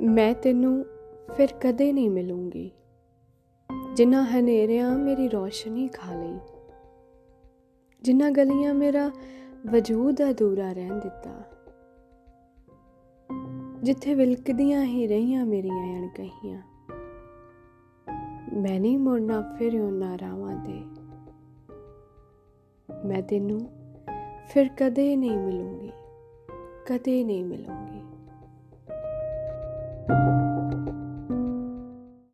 ਮੈਂ ਤੈਨੂੰ ਫਿਰ ਕਦੇ ਨਹੀਂ ਮਿਲੂੰਗੀ। ਜਿਨ੍ਹਾਂ ਹਨੇਰਿਆਂ ਮੇਰੀ ਰੋਸ਼ਨੀ ਖਾ ਲਈ ਜਿਨ੍ਹਾਂ ਗਲੀਆਂ ਮੇਰਾ ਵਜੂਦ ਅਧੂਰਾ ਰਹਿਣ ਦਿੱਤਾ, ਜਿੱਥੇ ਵਿਲਕਦੀਆਂ ਹੀ ਰਹੀਆਂ ਮੇਰੀਆਂ ਅਣਕਹੀਆਂ ਮੈਂ ਨਹੀਂ ਮੁੜਨਾ ਫਿਰ ਉਹਨਾਂ ਰਾਵਾਂ ਤੇ। ਮੈਂ ਤੈਨੂੰ ਫਿਰ ਕਦੇ ਨਹੀਂ ਮਿਲੂੰਗੀ, ਕਦੇ ਨਹੀਂ ਮਿਲੂੰਗੀ।